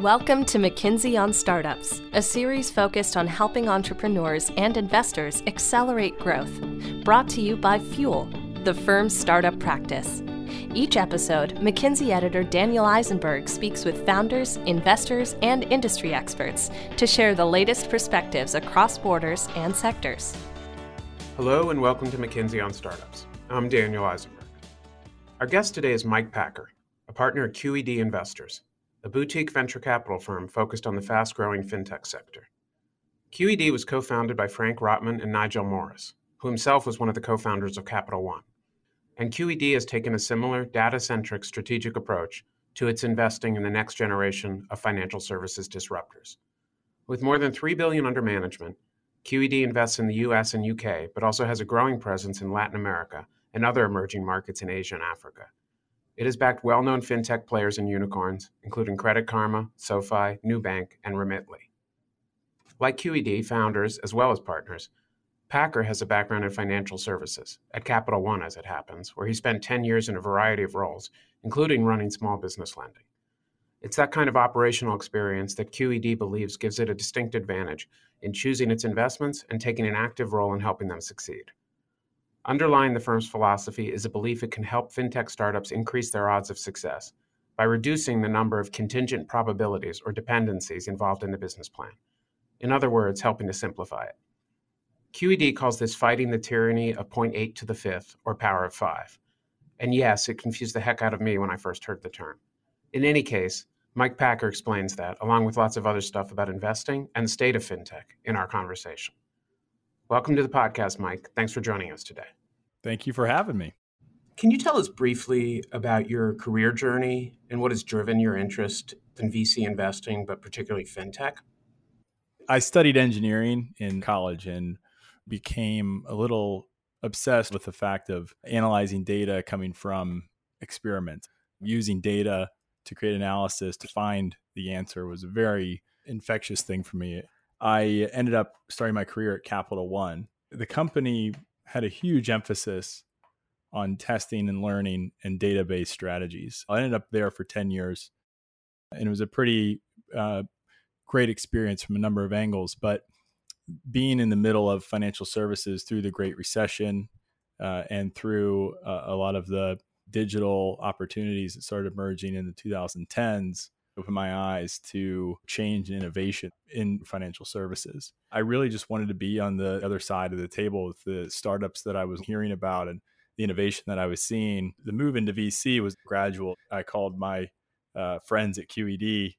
Welcome to McKinsey on Startups, a series focused on helping entrepreneurs and investors accelerate growth. Brought to you by Fuel, the firm's startup practice. Each episode, McKinsey editor Daniel Eisenberg speaks with founders, investors, and industry experts to share the latest perspectives across borders and sectors. Hello, and welcome to McKinsey on Startups. I'm Daniel Eisenberg. Our guest today is Mike Packer, a partner at QED Investors a boutique venture capital firm focused on the fast growing fintech sector. QED was co founded by Frank Rotman and Nigel Morris, who himself was one of the co founders of Capital One. And QED has taken a similar data centric strategic approach to its investing in the next generation of financial services disruptors. With more than 3 billion under management, QED invests in the US and UK, but also has a growing presence in Latin America and other emerging markets in Asia and Africa. It has backed well known fintech players and unicorns, including Credit Karma, SoFi, Nubank, and Remitly. Like QED founders as well as partners, Packer has a background in financial services, at Capital One as it happens, where he spent 10 years in a variety of roles, including running small business lending. It's that kind of operational experience that QED believes gives it a distinct advantage in choosing its investments and taking an active role in helping them succeed. Underlying the firm's philosophy is a belief it can help fintech startups increase their odds of success by reducing the number of contingent probabilities or dependencies involved in the business plan. In other words, helping to simplify it. QED calls this fighting the tyranny of 0.8 to the fifth, or power of five. And yes, it confused the heck out of me when I first heard the term. In any case, Mike Packer explains that, along with lots of other stuff about investing and the state of fintech, in our conversation. Welcome to the podcast, Mike. Thanks for joining us today. Thank you for having me. Can you tell us briefly about your career journey and what has driven your interest in VC investing, but particularly fintech? I studied engineering in college and became a little obsessed with the fact of analyzing data coming from experiments. Using data to create analysis to find the answer was a very infectious thing for me. I ended up starting my career at Capital One. The company had a huge emphasis on testing and learning and database strategies. I ended up there for 10 years, and it was a pretty uh, great experience from a number of angles. But being in the middle of financial services through the Great Recession uh, and through uh, a lot of the digital opportunities that started emerging in the 2010s opened my eyes to change and innovation in financial services. I really just wanted to be on the other side of the table with the startups that I was hearing about and the innovation that I was seeing. The move into VC was gradual. I called my uh, friends at QED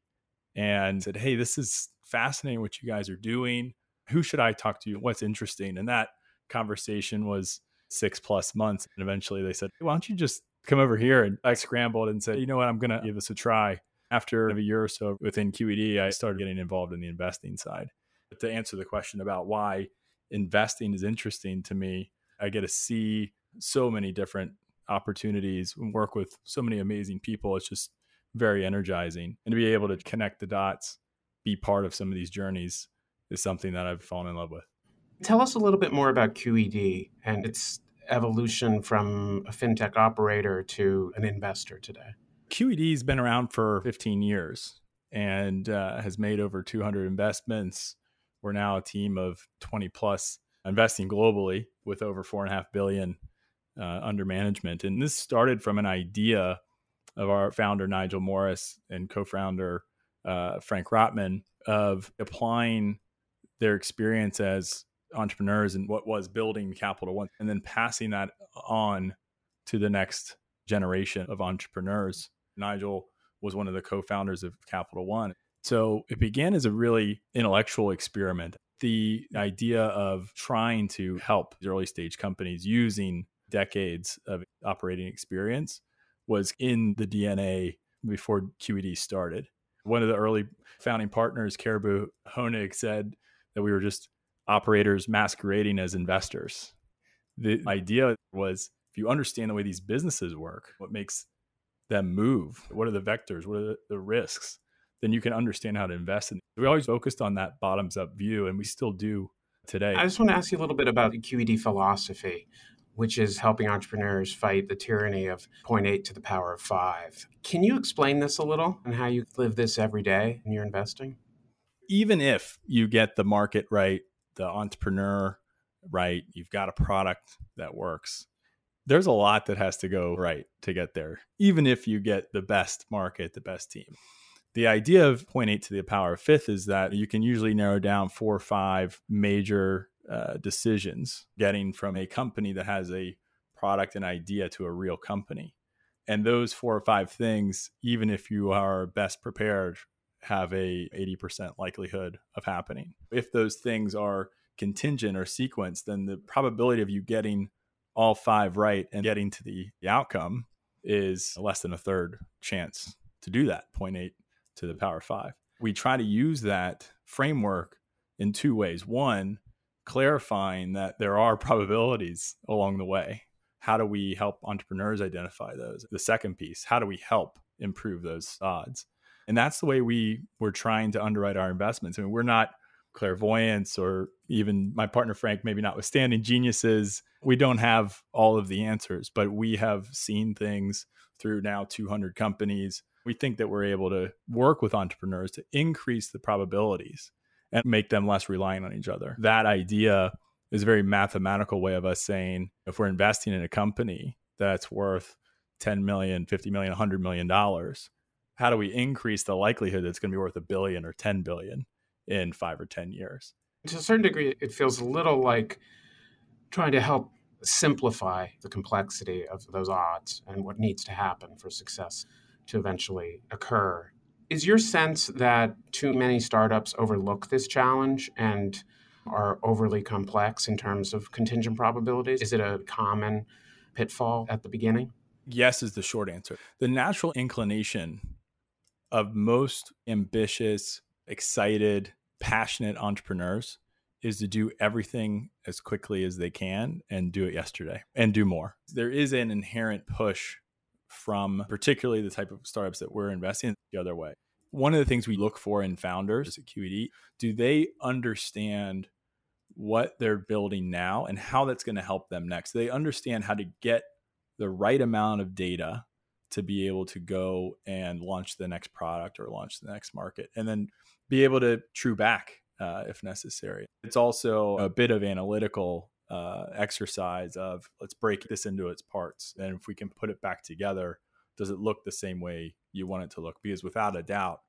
and said, Hey, this is fascinating what you guys are doing. Who should I talk to? What's interesting? And that conversation was six plus months. And eventually they said, Why don't you just come over here? And I scrambled and said, You know what? I'm going to give this a try after a year or so within QED, I started getting involved in the investing side. But to answer the question about why investing is interesting to me, I get to see so many different opportunities and work with so many amazing people. It's just very energizing. And to be able to connect the dots, be part of some of these journeys is something that I've fallen in love with. Tell us a little bit more about QED and its evolution from a fintech operator to an investor today. QED's been around for 15 years and uh, has made over 200 investments. We're now a team of 20 plus investing globally with over four and a half billion uh, under management. And this started from an idea of our founder Nigel Morris and co-founder uh, Frank Rotman of applying their experience as entrepreneurs and what was building Capital One, and then passing that on to the next generation of entrepreneurs. Nigel was one of the co founders of Capital One. So it began as a really intellectual experiment. The idea of trying to help early stage companies using decades of operating experience was in the DNA before QED started. One of the early founding partners, Caribou Honig, said that we were just operators masquerading as investors. The idea was if you understand the way these businesses work, what makes them move? What are the vectors? What are the, the risks? Then you can understand how to invest. And we always focused on that bottoms up view, and we still do today. I just want to ask you a little bit about the QED philosophy. which is helping entrepreneurs fight the tyranny of 0.8 to the power of 5. Can you explain this a little and how you live this every day in your investing? Even if you get the market right, the entrepreneur right, you've got a product that works. There's a lot that has to go right to get there, even if you get the best market, the best team. The idea of 0.8 to the power of fifth is that you can usually narrow down four or five major uh, decisions getting from a company that has a product and idea to a real company. And those four or five things, even if you are best prepared, have a 80% likelihood of happening. If those things are contingent or sequenced, then the probability of you getting all five right and getting to the, the outcome is less than a third chance to do that 0.8 to the power five. We try to use that framework in two ways. One, clarifying that there are probabilities along the way. How do we help entrepreneurs identify those? The second piece, how do we help improve those odds? And that's the way we we're trying to underwrite our investments. I mean, we're not clairvoyance or even my partner Frank, maybe notwithstanding geniuses. We don't have all of the answers, but we have seen things through now 200 companies. We think that we're able to work with entrepreneurs to increase the probabilities and make them less reliant on each other. That idea is a very mathematical way of us saying if we're investing in a company that's worth 10 million, 50 million, 100 million dollars, how do we increase the likelihood that it's going to be worth a billion or 10 billion in 5 or 10 years? To a certain degree it feels a little like trying to help simplify the complexity of those odds and what needs to happen for success to eventually occur is your sense that too many startups overlook this challenge and are overly complex in terms of contingent probabilities? Is it a common pitfall at the beginning? Yes, is the short answer. The natural inclination of most ambitious, excited, passionate entrepreneurs is to do everything as quickly as they can and do it yesterday and do more. There is an inherent push from particularly the type of startups that we're investing in the other way. One of the things we look for in founders at QED, do they understand what they're building now and how that's going to help them next? They understand how to get the right amount of data to be able to go and launch the next product or launch the next market and then be able to true back uh, if necessary. It's also a bit of analytical uh, exercise of let's break this into its parts. And if we can put it back together, does it look the same way you want it to look? Because without a doubt,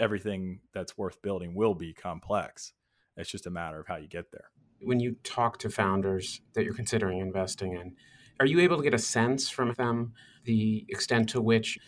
everything that's worth building will be complex. It's just a matter of how you get there. When you talk to founders that you're considering investing in, are you able to get a sense from them the extent to which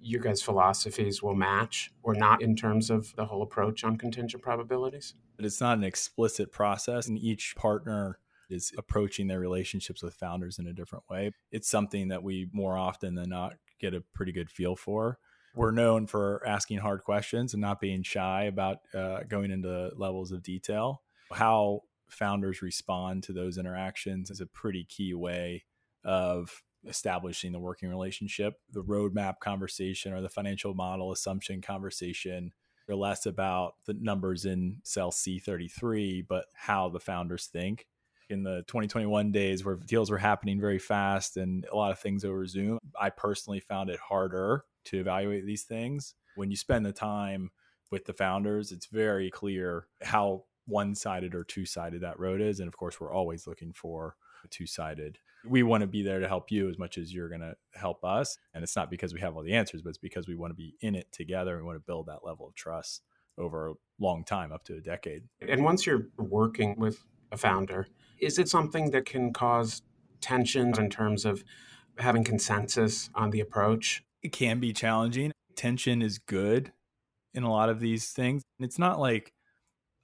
your guys' philosophies will match or not in terms of the whole approach on contingent probabilities? But it's not an explicit process, and each partner is approaching their relationships with founders in a different way. It's something that we more often than not get a pretty good feel for. We're known for asking hard questions and not being shy about uh, going into levels of detail. How founders respond to those interactions is a pretty key way of establishing the working relationship. The roadmap conversation or the financial model assumption conversation are less about the numbers in cell C33, but how the founders think in the 2021 days where deals were happening very fast and a lot of things over Zoom, I personally found it harder to evaluate these things. When you spend the time with the founders, it's very clear how one sided or two sided that road is. And of course, we're always looking for two sided. We want to be there to help you as much as you're going to help us. And it's not because we have all the answers, but it's because we want to be in it together. We want to build that level of trust over a long time, up to a decade. And once you're working with a founder, is it something that can cause tensions in terms of having consensus on the approach? It can be challenging. Tension is good in a lot of these things. It's not like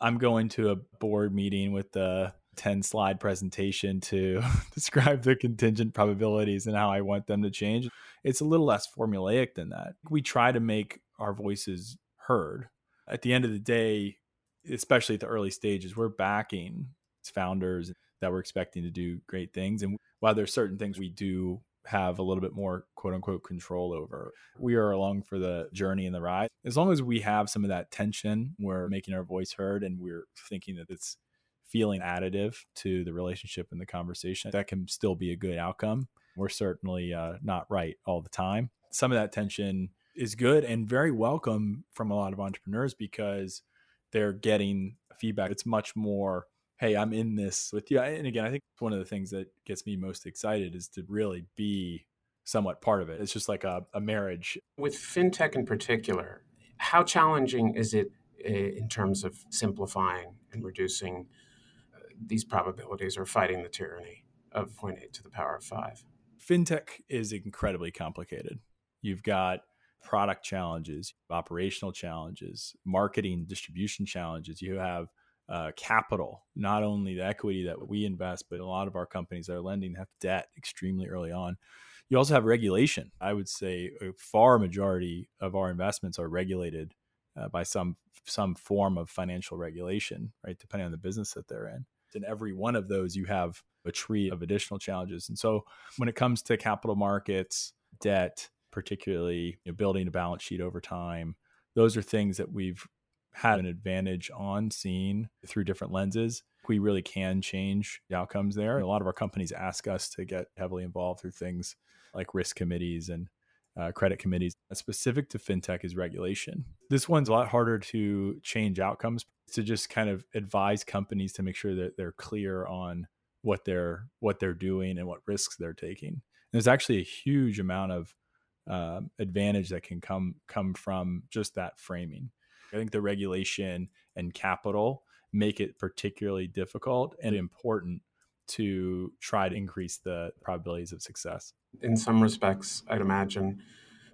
I'm going to a board meeting with the 10 slide presentation to describe the contingent probabilities and how I want them to change. It's a little less formulaic than that. We try to make our voices heard. At the end of the day, especially at the early stages, we're backing founders that we're expecting to do great things. And while there's certain things we do have a little bit more quote unquote control over, we are along for the journey and the ride. As long as we have some of that tension, we're making our voice heard and we're thinking that it's feeling additive to the relationship and the conversation, that can still be a good outcome. We're certainly uh, not right all the time. Some of that tension is good and very welcome from a lot of entrepreneurs because they're getting feedback. It's much more, hey, I'm in this with you. And again, I think one of the things that gets me most excited is to really be somewhat part of it. It's just like a, a marriage. With fintech in particular, how challenging is it eh, in terms of simplifying and reducing these probabilities are fighting the tyranny of 0.8 to the power of 5? Fintech is incredibly complicated. You've got product challenges, operational challenges, marketing, distribution challenges. You have uh, capital, not only the equity that we invest, but a lot of our companies that are lending have debt extremely early on. You also have regulation. I would say a far majority of our investments are regulated uh, by some some form of financial regulation, right? Depending on the business that they're in. In every one of those, you have a tree of additional challenges. And so, when it comes to capital markets, debt, particularly you know, building a balance sheet over time, those are things that we've had an advantage on seeing through different lenses we really can change the outcomes there. A lot of our companies ask us to get heavily involved through things like risk committees and uh, credit committees. Specific to fintech is regulation. This one's a lot harder to change outcomes. To just kind of advise companies to make sure that they're clear on what they're what they're doing and what risks they're taking. And there's actually a huge amount of uh, advantage that can come come from just that framing. I think the regulation and capital make it particularly difficult and important to try to increase the probabilities of success. In some respects, I'd imagine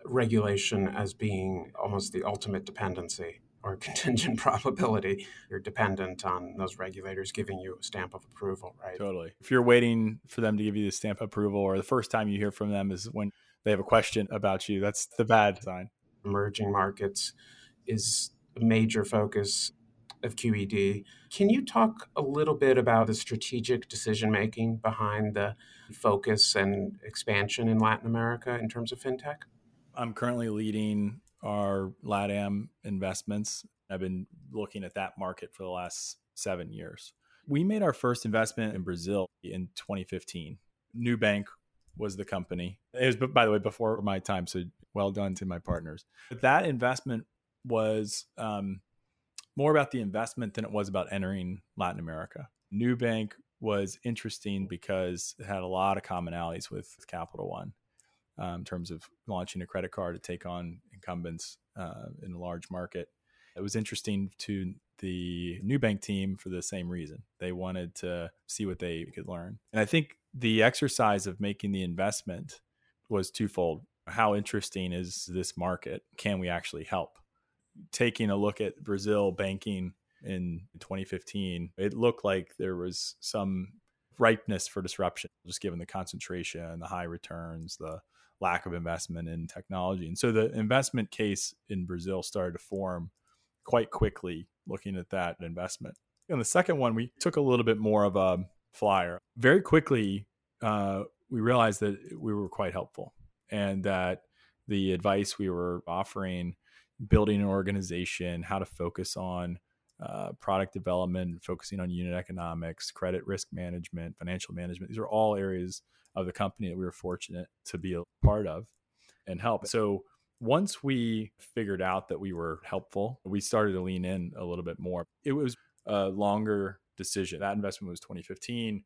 regulation as being almost the ultimate dependency or contingent probability. You're dependent on those regulators giving you a stamp of approval, right? Totally. If you're waiting for them to give you the stamp of approval, or the first time you hear from them is when they have a question about you, that's the bad sign. Emerging markets is a major focus of QED. Can you talk a little bit about the strategic decision making behind the focus and expansion in Latin America in terms of fintech? I'm currently leading our LATAM investments. I've been looking at that market for the last seven years. We made our first investment in Brazil in 2015. Nubank was the company. It was, by the way, before my time. So well done to my partners. But that investment was um, more about the investment than it was about entering Latin America. Nubank was interesting because it had a lot of commonalities with Capital One um, in terms of launching a credit card to take on incumbents uh, in a large market. It was interesting to the Nubank team for the same reason. They wanted to see what they could learn. And I think the exercise of making the investment was twofold. How interesting is this market? Can we actually help? taking a look at Brazil banking in 2015, it looked like there was some ripeness for disruption, just given the concentration, the high returns, the lack of investment in technology. And so the investment case in Brazil started to form quite quickly looking at that investment. And the second one, we took a little bit more of a flyer. Very quickly, uh, we realized that we were quite helpful and that the advice we were offering building an organization, how to focus on uh, product development, focusing on unit economics, credit risk management, financial management. These are all areas of the company that we were fortunate to be a part of and help. So once we figured out that we were helpful, we started to lean in a little bit more. It was a longer decision. That investment was 2015.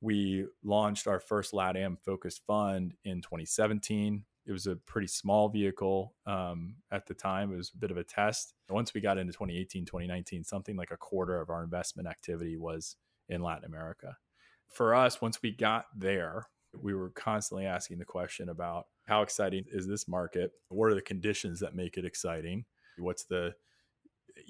We launched our first LATAM focused fund in 2017 it was a pretty small vehicle um, at the time. It was a bit of a test. Once we got into 2018, 2019, something like a quarter of our investment activity was in Latin America. For us, once we got there, we were constantly asking the question about how exciting is this market? What are the conditions that make it exciting? What's the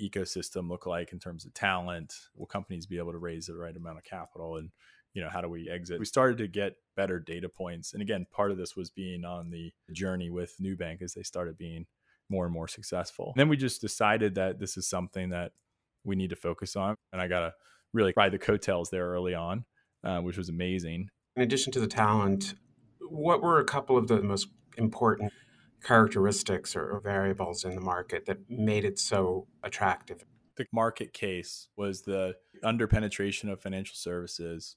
ecosystem look like in terms of talent? Will companies be able to raise the right amount of capital? And you know how do we exit we started to get better data points and again part of this was being on the journey with nubank as they started being more and more successful and then we just decided that this is something that we need to focus on and i got to really ride the coattails there early on uh, which was amazing in addition to the talent what were a couple of the most important characteristics or variables in the market that made it so attractive the market case was the under penetration of financial services,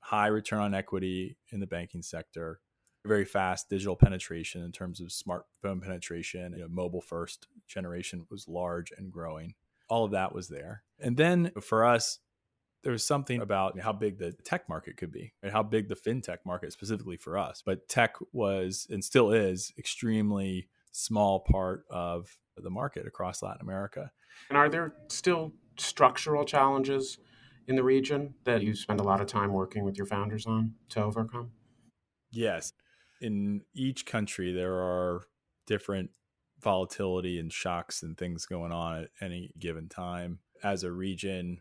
high return on equity in the banking sector, very fast digital penetration in terms of smartphone penetration. You know, mobile first generation was large and growing. All of that was there. And then for us, there was something about how big the tech market could be and how big the fintech market specifically for us. But tech was and still is extremely small part of the market across Latin America. And are there still structural challenges in the region that you spend a lot of time working with your founders on to overcome? Yes. In each country, there are different volatility and shocks and things going on at any given time. As a region,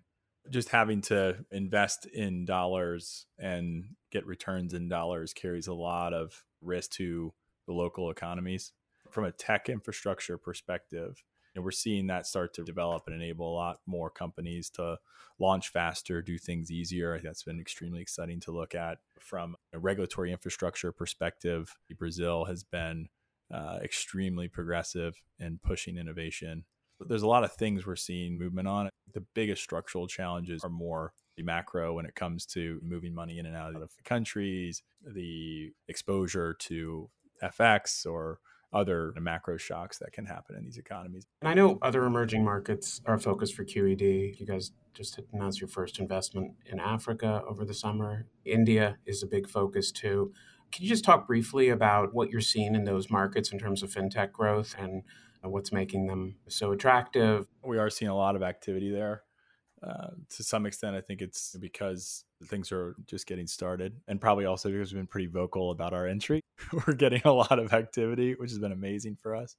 just having to invest in dollars and get returns in dollars carries a lot of risk to the local economies. From a tech infrastructure perspective, know, we're seeing that start to develop and enable a lot more companies to launch faster, do things easier. I think that's been extremely exciting to look at from a regulatory infrastructure perspective. Brazil has been uh, extremely progressive in pushing innovation. But there's a lot of things we're seeing movement on. The biggest structural challenges are more the macro when it comes to moving money in and out of countries, the exposure to FX or other macro shocks that can happen in these economies. And I know other emerging markets are a focus for QED. You guys just announced your first investment in Africa over the summer. India is a big focus too. Can you just talk briefly about what you're seeing in those markets in terms of fintech growth and what's making them so attractive? We are seeing a lot of activity there. Uh, to some extent, I think it's because things are just getting started, and probably also because we've been pretty vocal about our entry. We're getting a lot of activity, which has been amazing for us.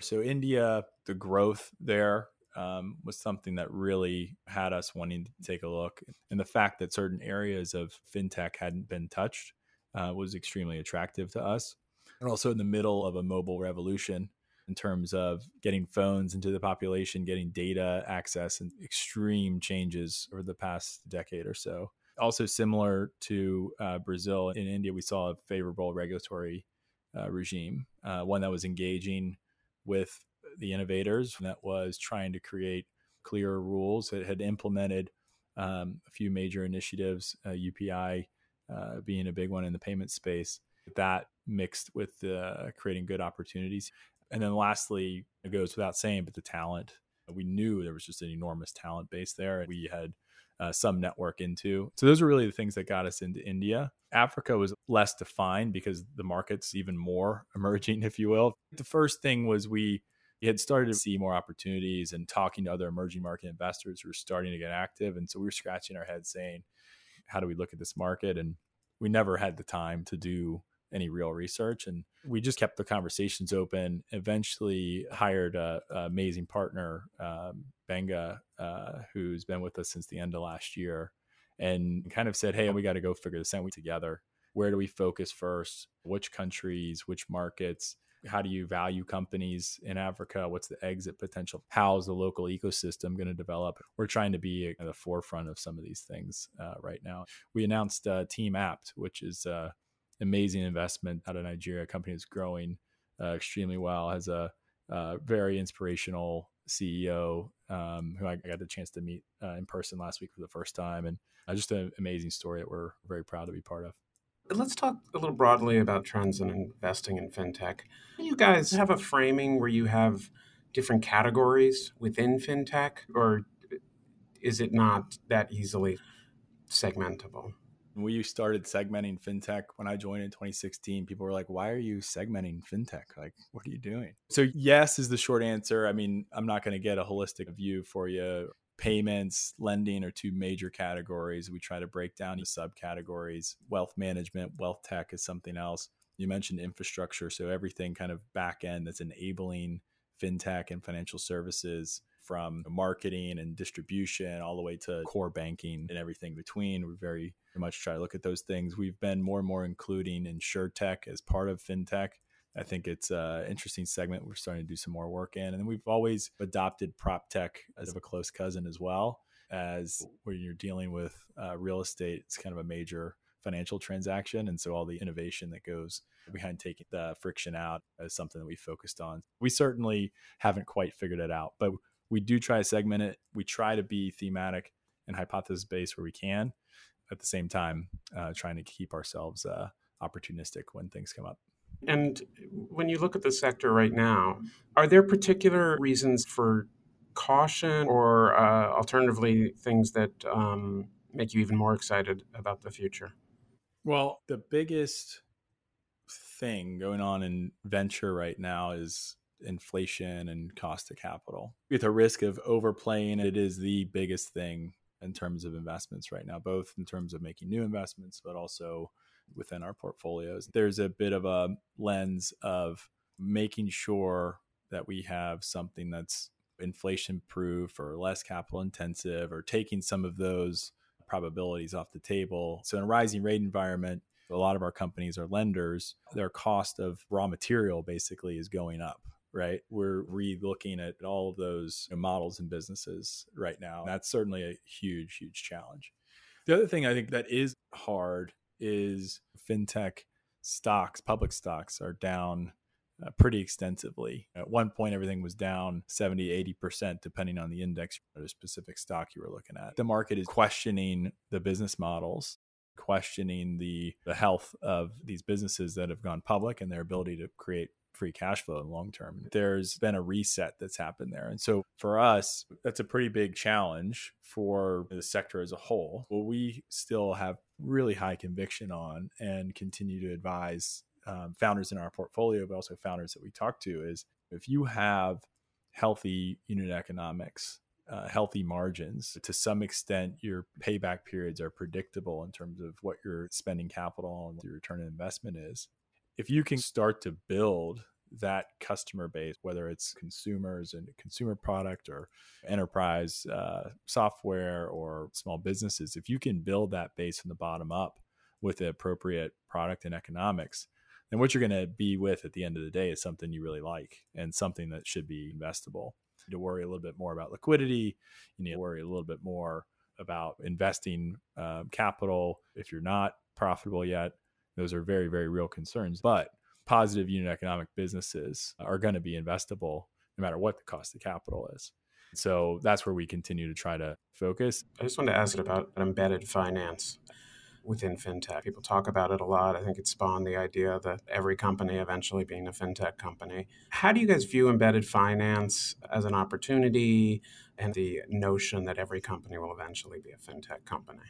So, India, the growth there um, was something that really had us wanting to take a look. And the fact that certain areas of fintech hadn't been touched uh, was extremely attractive to us. And also in the middle of a mobile revolution in terms of getting phones into the population, getting data access, and extreme changes over the past decade or so. Also, similar to uh, Brazil, in India, we saw a favorable regulatory uh, regime, uh, one that was engaging with the innovators, that was trying to create clearer rules, that had implemented um, a few major initiatives, UPI uh, being a big one in the payment space. That mixed with uh, creating good opportunities. And then lastly, it goes without saying, but the talent. We knew there was just an enormous talent base there. We had uh, some network into. So those are really the things that got us into India. Africa was less defined because the market's even more emerging, if you will. The first thing was we had started to see more opportunities and talking to other emerging market investors who were starting to get active. And so we were scratching our heads saying, how do we look at this market? And we never had the time to do any real research. And we just kept the conversations open. Eventually, hired a, a amazing partner, um, Gbenga, uh, who's been with us since the end of last year, and kind of said, "Hey, we got to go figure this out together. Where do we focus first? Which countries? Which markets?" how do you value companies in Africa? What's the exit potential? How's the local ecosystem going to develop? We're trying to be at the forefront of some of these things uh, right now. We announced uh, TeamApt, which is uh, amazing investment out of Nigeria. Company that's growing uh, extremely well, has a, a very inspirational CEO um, who I got the chance to meet uh, in person last week for the first time, and uh, just an amazing story that we're very proud to be part of. Let's talk a little broadly about trends in investing in fintech. You guys have a framing where you have different categories within fintech, or is it not that easily segmentable? We started segmenting fintech when I joined in 2016, people were like, why are you segmenting fintech? Like, what are you doing? So, yes, is the short answer. I mean, I'm not going to get a holistic view for you payments, lending are two major categories. We try to break down the subcategories. Wealth management, wealth tech is something else. You mentioned infrastructure, so everything kind of back end that's enabling fintech and financial services from marketing and distribution all the way to core banking and everything between. We very much try to look at those things. We've been more and more including tech as part of fintech. I think it's an interesting segment we're starting to do some more work in. And then we've always adopted prop tech as a close cousin as well, as when you're dealing with uh, real estate, it's kind of a major financial transaction. And so all the innovation that goes behind taking the friction out is something that we focused on. We certainly haven't quite figured it out, but we do try to segment it. We try to be thematic and hypothesis based where we can. At the same time, uh, trying to keep ourselves uh, opportunistic when things come up. And when you look at the sector right now, are there particular reasons for caution or uh, alternatively things that um, make you even more excited about the future? Well, the biggest thing going on in venture right now is inflation and cost of capital. With a risk of overplaying, it is the biggest thing in terms of investments right now, both in terms of making new investments, but also within our portfolios. There's a bit of a lens of making sure that we have something that's inflation proof or less capital intensive or taking some of those probabilities off the table. So in a rising rate environment, a lot of our companies are lenders, their cost of raw material basically is going up right? We're re-looking at all of those models and businesses right now. That's certainly a huge, huge challenge. The other thing I think that is hard is fintech stocks, public stocks are down uh, pretty extensively. At one point, everything was down 70, 80%, depending on the index or the specific stock you were looking at. The market is questioning the business models, questioning the, the health of these businesses that have gone public and their ability to create free cash flow in long term. There's been a reset that's happened there. And so for us, that's a pretty big challenge for the sector as a whole. What we still have really high conviction on and continue to advise um, founders in our portfolio, but also founders that we talk to is if you have healthy unit economics, uh, healthy margins. To some extent, your payback periods are predictable in terms of what you're spending capital and what your return on investment is if you can start to build that customer base, whether it's consumers and consumer product or enterprise uh, software or small businesses, if you can build that base from the bottom up with the appropriate product and economics, then what you're going to be with at the end of the day is something you really like and something that should be investable. You need to worry a little bit more about liquidity. You need to worry a little bit more about investing uh, capital if you're not profitable yet those are very, very real concerns. But positive unit economic businesses are going to be investable no matter what the cost of capital is. So that's where we continue to try to focus. I just wanted to ask about embedded finance within fintech. People talk about it a lot. I think it spawned the idea that every company eventually being a fintech company. How do you guys view embedded finance as an opportunity and the notion that every company will eventually be a fintech company?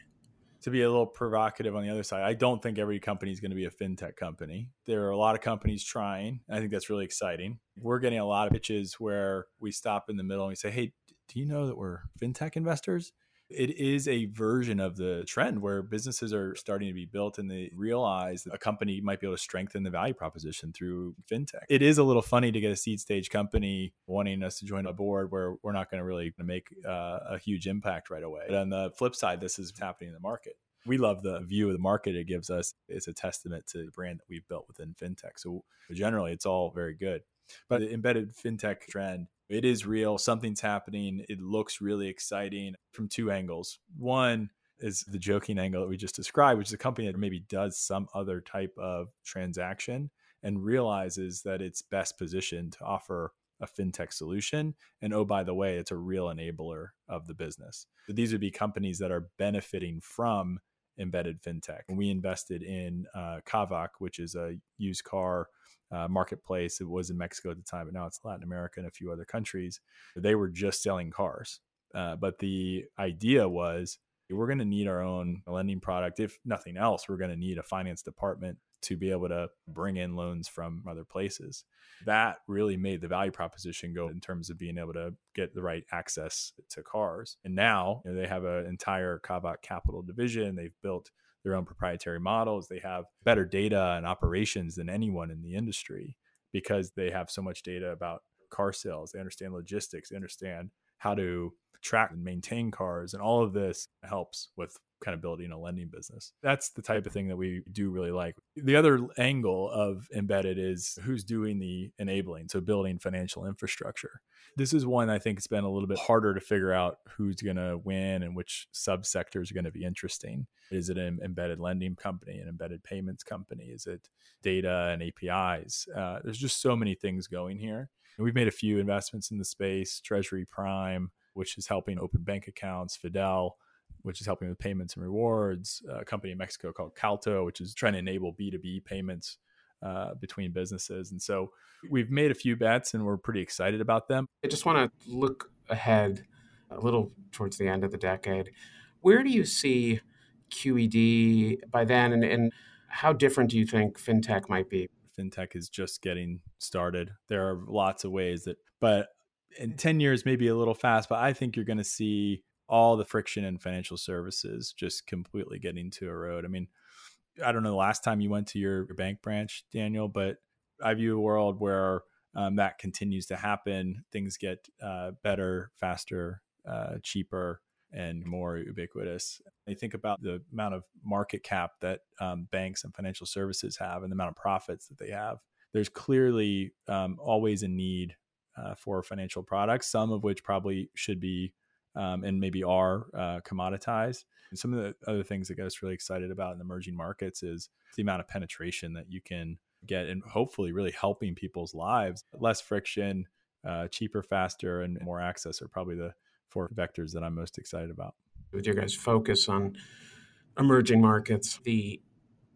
To be a little provocative on the other side, I don't think every company is going to be a fintech company. There are a lot of companies trying. I think that's really exciting. We're getting a lot of pitches where we stop in the middle and we say, "Hey, do you know that we're fintech investors?" It is a version of the trend where businesses are starting to be built and they realize that a company might be able to strengthen the value proposition through fintech. It is a little funny to get a seed stage company wanting us to join a board where we're not going to really make uh, a huge impact right away. But on the flip side, this is happening in the market. We love the view of the market it gives us. It's a testament to the brand that we've built within fintech. So generally, it's all very good. But the embedded fintech trend it is real. Something's happening. It looks really exciting from two angles. One is the joking angle that we just described, which is a company that maybe does some other type of transaction and realizes that it's best positioned to offer a fintech solution. And oh, by the way, it's a real enabler of the business. These would be companies that are benefiting from embedded fintech. We invested in uh, Kavak, which is a used car uh, marketplace. It was in Mexico at the time, but now it's Latin America and a few other countries. They were just selling cars. Uh, but the idea was we're going to need our own lending product. If nothing else, we're going to need a finance department to be able to bring in loans from other places. That really made the value proposition go in terms of being able to get the right access to cars. And now you know, they have an entire Kavak Capital division. They've built their own proprietary models. They have better data and operations than anyone in the industry because they have so much data about car sales. They understand logistics, they understand how to track and maintain cars. And all of this helps with kind of building a lending business. That's the type of thing that we do really like. The other angle of embedded is who's doing the enabling, so building financial infrastructure. This is one I think it's been a little bit harder to figure out who's going to win and which subsectors are going to be interesting. Is it an embedded lending company, an embedded payments company? Is it data and APIs? Uh, there's just so many things going here. And we've made a few investments in the space, Treasury Prime, which is helping open bank accounts, Fidel, which is helping with payments and rewards, a company in Mexico called Calto, which is trying to enable B2B payments uh, between businesses. And so we've made a few bets and we're pretty excited about them. I just want to look ahead a little towards the end of the decade. Where do you see QED by then? And, and how different do you think fintech might be? Fintech is just getting started. There are lots of ways that, but in 10 years, maybe a little fast, but I think you're going to see all the friction in financial services just completely getting to a road. I mean, I don't know the last time you went to your, your bank branch, Daniel, but I view a world where um, that continues to happen. Things get uh, better, faster, uh, cheaper, and more ubiquitous. I think about the amount of market cap that um, banks and financial services have and the amount of profits that they have. There's clearly um, always a need uh, for financial products, some of which probably should be um, and maybe are uh, commoditized. And some of the other things that get us really excited about in emerging markets is the amount of penetration that you can get and hopefully really helping people's lives. Less friction, uh, cheaper, faster, and more access are probably the four vectors that I'm most excited about. With your guys' focus on emerging markets, the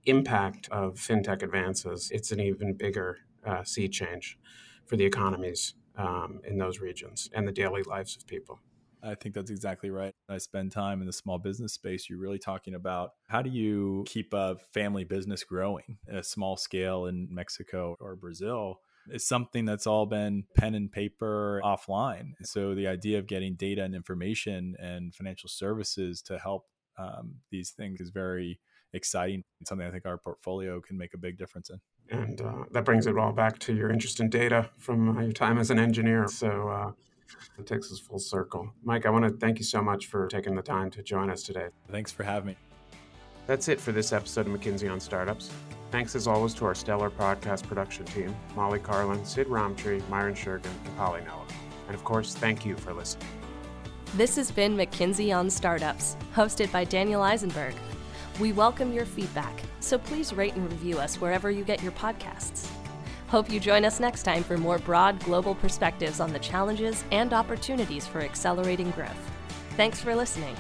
impact of fintech advances, it's an even bigger uh, sea change for the economies um, in those regions and the daily lives of people. I think that's exactly right. I spend time in the small business space. You're really talking about how do you keep a family business growing at a small scale in Mexico or Brazil is something that's all been pen and paper offline. So the idea of getting data and information and financial services to help um, these things is very exciting. It's something I think our portfolio can make a big difference in. And uh, that brings it all back to your interest in data from your time as an engineer. So uh, it takes us full circle. Mike, I want to thank you so much for taking the time to join us today. Thanks for having me. That's it for this episode of McKinsey on Startups. Thanks as always to our stellar podcast production team Molly Carlin, Sid Romtree, Myron Shergan, and Polly Noah. And of course, thank you for listening. This has been McKinsey on Startups, hosted by Daniel Eisenberg. We welcome your feedback, so please rate and review us wherever you get your podcasts. Hope you join us next time for more broad global perspectives on the challenges and opportunities for accelerating growth. Thanks for listening.